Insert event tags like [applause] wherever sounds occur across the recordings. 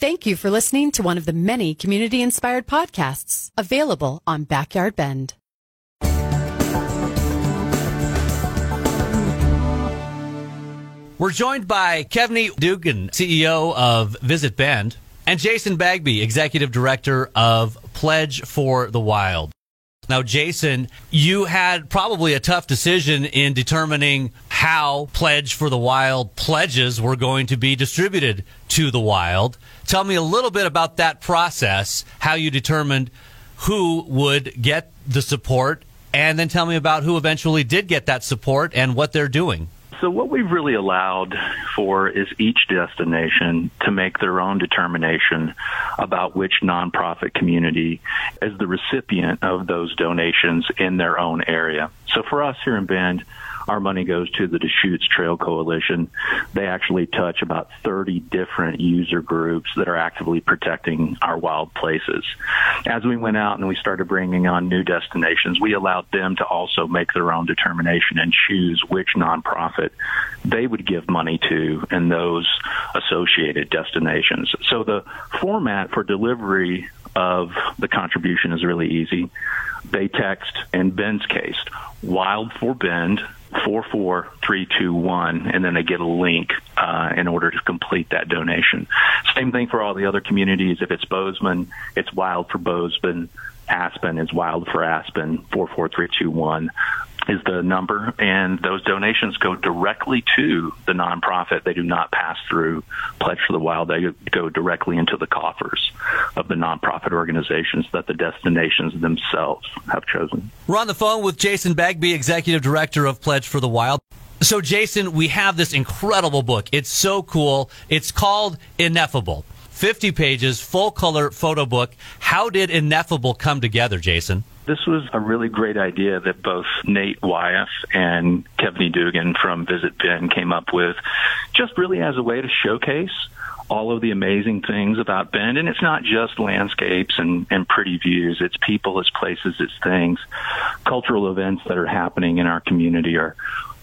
Thank you for listening to one of the many community inspired podcasts available on Backyard Bend. We're joined by Kevney Dugan, CEO of Visit Bend, and Jason Bagby, Executive Director of Pledge for the Wild. Now, Jason, you had probably a tough decision in determining how Pledge for the Wild pledges were going to be distributed to the wild. Tell me a little bit about that process, how you determined who would get the support, and then tell me about who eventually did get that support and what they're doing. So what we've really allowed for is each destination to make their own determination about which nonprofit community is the recipient of those donations in their own area. So for us here in Bend, our money goes to the Deschutes Trail Coalition. They actually touch about 30 different user groups that are actively protecting our wild places. As we went out and we started bringing on new destinations, we allowed them to also make their own determination and choose which nonprofit they would give money to in those associated destinations. So the format for delivery of the contribution is really easy. They text, in Bend's case, wild for Bend 44321 and then they get a link uh, in order to complete that donation. Same thing for all the other communities. If it's Bozeman, it's wild for Bozeman. Aspen is wild for Aspen 44321 is the number, and those donations go directly to the nonprofit. They do not pass through Pledge for the Wild. They go directly into the coffers of the nonprofit organizations that the destinations themselves have chosen. We're on the phone with Jason Bagby, Executive Director of Pledge for the Wild. So, Jason, we have this incredible book. It's so cool. It's called Ineffable. 50 pages, full color photo book. How did Ineffable come together, Jason? This was a really great idea that both Nate Wyeth and Kevney Dugan from Visit Bend came up with, just really as a way to showcase all of the amazing things about Bend. And it's not just landscapes and, and pretty views. It's people, it's places, it's things. Cultural events that are happening in our community are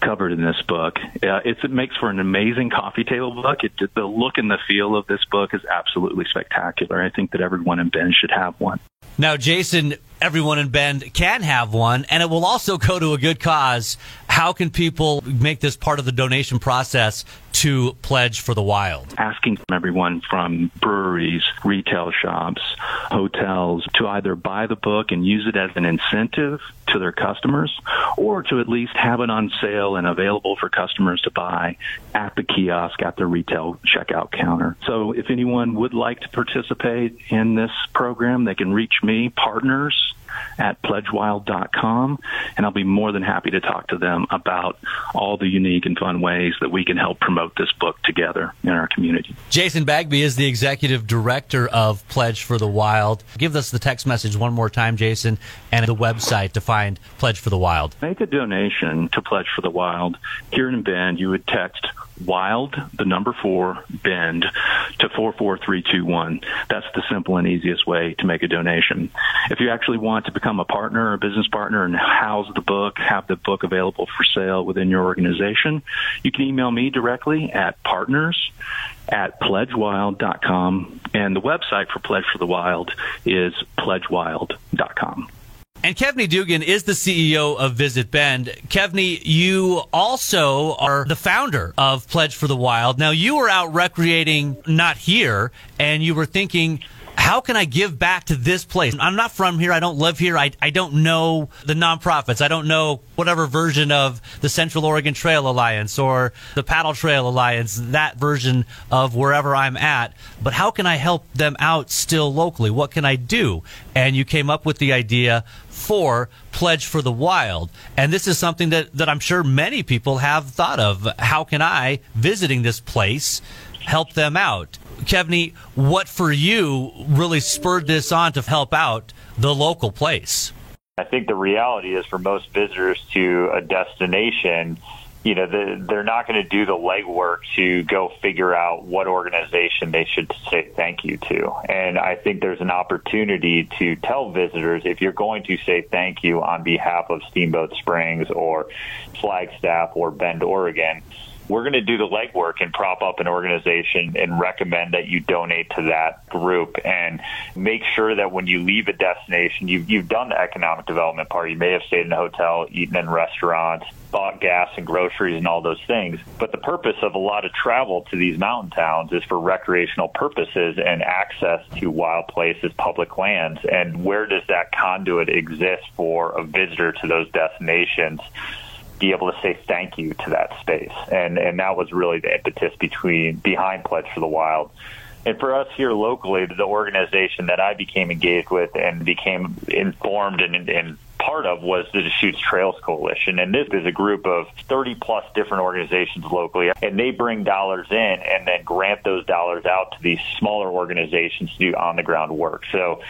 covered in this book. Uh, it makes for an amazing coffee table book. It, the look and the feel of this book is absolutely spectacular. I think that everyone in Bend should have one. Now, Jason, everyone in Bend can have one, and it will also go to a good cause. How can people make this part of the donation process to Pledge for the Wild? Asking everyone from breweries, retail shops, hotels to either buy the book and use it as an incentive to their customers or to at least have it on sale and available for customers to buy at the kiosk at the retail checkout counter. So if anyone would like to participate in this program, they can reach me, partners at pledgewild.com, and I'll be more than happy to talk to them about all the unique and fun ways that we can help promote this book together in our community. Jason Bagby is the executive director of Pledge for the Wild. Give us the text message one more time, Jason, and the website to find Pledge for the Wild. Make a donation to Pledge for the Wild. Here in Bend, you would text wild, the number four, bend to 44321. That's the simple and easiest way to make a donation. If you actually want to become a partner or a business partner and house the book, have the book available for sale within your organization, you can email me directly at partners at pledgewild.com. And the website for Pledge for the Wild is pledgewild.com. And Kevney Dugan is the CEO of Visit Bend. Kevney, you also are the founder of Pledge for the Wild. Now, you were out recreating not here, and you were thinking, how can I give back to this place? I'm not from here. I don't live here. I, I don't know the nonprofits. I don't know whatever version of the Central Oregon Trail Alliance or the Paddle Trail Alliance, that version of wherever I'm at. But how can I help them out still locally? What can I do? And you came up with the idea for Pledge for the Wild. And this is something that, that I'm sure many people have thought of. How can I, visiting this place, help them out? Kevney, what for you really spurred this on to help out the local place? I think the reality is for most visitors to a destination, you know, the, they're not going to do the legwork to go figure out what organization they should say thank you to. And I think there's an opportunity to tell visitors if you're going to say thank you on behalf of Steamboat Springs or Flagstaff or Bend, Oregon, we're going to do the legwork and prop up an organization and recommend that you donate to that group and make sure that when you leave a destination, you've, you've done the economic development part. You may have stayed in a hotel, eaten in restaurants, bought gas and groceries and all those things. But the purpose of a lot of travel to these mountain towns is for recreational purposes and access to wild places, public lands. And where does that conduit exist for a visitor to those destinations? Be able to say thank you to that space. And and that was really the impetus between behind Pledge for the Wild. And for us here locally, the organization that I became engaged with and became informed and, and part of was the Deschutes Trails Coalition. And this is a group of 30 plus different organizations locally, and they bring dollars in and then grant those dollars out to these smaller organizations to do on the ground work. So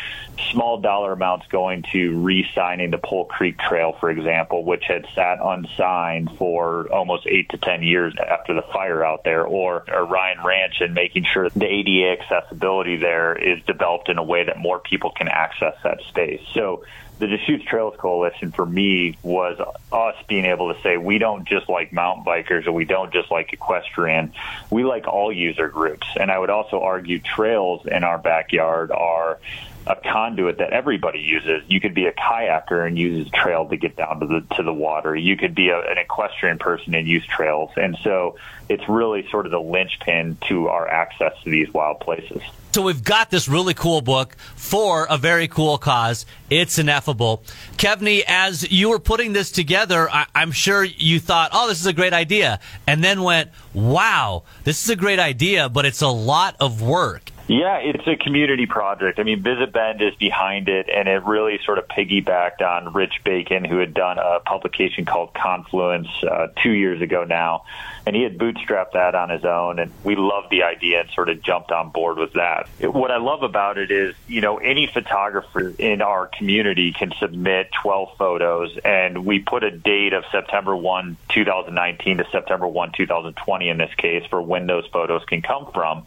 small dollar amounts going to re signing the Pole Creek Trail, for example, which had sat unsigned for almost eight to 10 years after the fire out there, or Orion Ranch and making sure the ADA accessibility there is developed in a way that more people can access that space. So the Deschutes Trails Coalition for me was us being able to say we don't just like mountain bikers or we don't just like equestrian. We like all user groups. And I would also argue trails in our backyard are a conduit that everybody uses. You could be a kayaker and use a trail to get down to the to the water. You could be a, an equestrian person and use trails. And so it's really sort of the linchpin to our access to these wild places. So we've got this really cool book for a very cool cause. It's ineffable. Kevney, as you were putting this together, I- I'm sure you thought, oh, this is a great idea. And then went, wow, this is a great idea, but it's a lot of work. Yeah, it's a community project. I mean, Visit Bend is behind it, and it really sort of piggybacked on Rich Bacon, who had done a publication called Confluence uh, two years ago now. And he had bootstrapped that on his own, and we loved the idea and sort of jumped on board with that. What I love about it is, you know, any photographer in our community can submit 12 photos, and we put a date of September 1, 2019 to September 1, 2020 in this case for when those photos can come from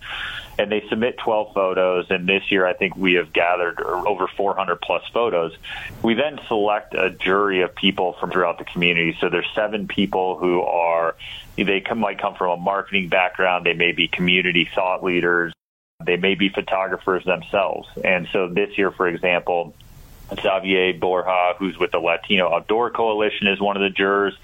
and they submit 12 photos. And this year, I think we have gathered over 400 plus photos. We then select a jury of people from throughout the community. So there's seven people who are they come might come from a marketing background. They may be community thought leaders. They may be photographers themselves. And so this year, for example, Xavier Borja, who's with the Latino Outdoor Coalition, is one of the jurors.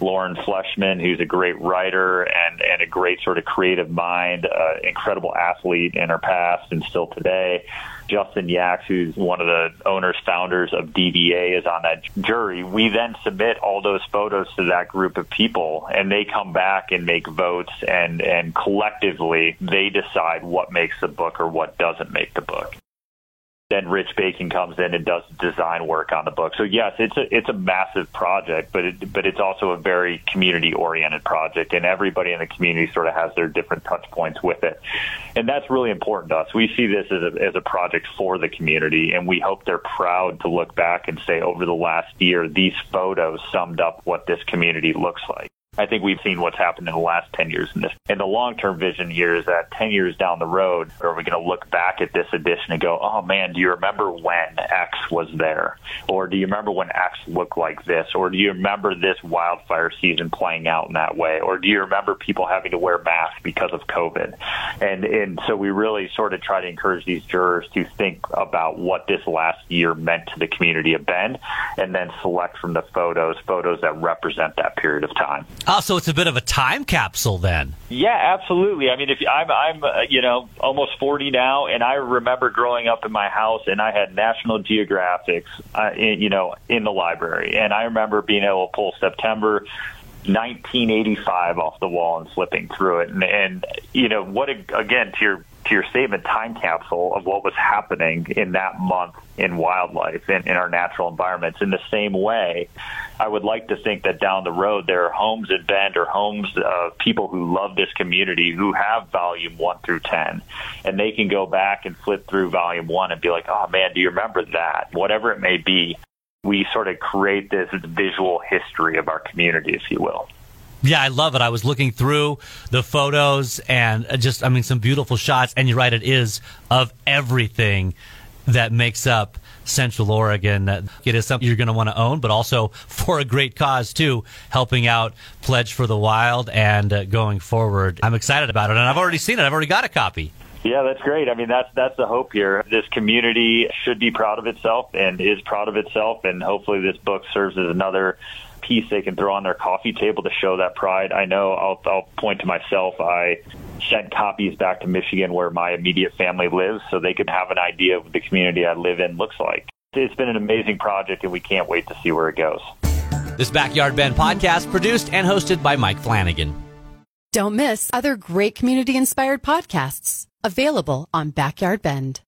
Lauren Fleshman, who's a great writer and, and a great sort of creative mind, uh, incredible athlete in her past and still today. Justin Yaks, who's one of the owners, founders of DVA, is on that jury. We then submit all those photos to that group of people, and they come back and make votes, and, and collectively they decide what makes the book or what doesn't make the book then Rich Bacon comes in and does design work on the book. So yes, it's a it's a massive project, but it, but it's also a very community oriented project, and everybody in the community sort of has their different touch points with it, and that's really important to us. We see this as a as a project for the community, and we hope they're proud to look back and say over the last year these photos summed up what this community looks like. I think we've seen what's happened in the last 10 years in this. And the long-term vision here is that 10 years down the road, are we going to look back at this edition and go, oh man, do you remember when X was there? Or do you remember when X looked like this? Or do you remember this wildfire season playing out in that way? Or do you remember people having to wear masks because of COVID? And, and so we really sort of try to encourage these jurors to think about what this last year meant to the community of Bend and then select from the photos, photos that represent that period of time. Oh, so it's a bit of a time capsule then. Yeah, absolutely. I mean, if I'm, I'm, uh, you know, almost 40 now, and I remember growing up in my house, and I had National Geographics, uh, in, you know, in the library, and I remember being able to pull September 1985 off the wall and flipping through it, and, and you know, what again to your to your statement, time capsule of what was happening in that month in wildlife and in our natural environments. In the same way, I would like to think that down the road there are homes in Bend or homes of people who love this community who have volume one through ten, and they can go back and flip through volume one and be like, "Oh man, do you remember that?" Whatever it may be, we sort of create this visual history of our community, if you will. Yeah, I love it. I was looking through the photos and just, I mean, some beautiful shots. And you're right, it is of everything that makes up Central Oregon. It is something you're going to want to own, but also [laughs] for a great cause too, helping out Pledge for the Wild and uh, going forward. I'm excited about it, and I've already seen it. I've already got a copy. Yeah, that's great. I mean, that's that's the hope here. This community should be proud of itself and is proud of itself, and hopefully, this book serves as another piece they can throw on their coffee table to show that pride. I know I'll, I'll point to myself. I sent copies back to Michigan where my immediate family lives so they could have an idea of what the community I live in looks like. It's been an amazing project and we can't wait to see where it goes. This Backyard Bend podcast produced and hosted by Mike Flanagan. Don't miss other great community inspired podcasts available on Backyard Bend.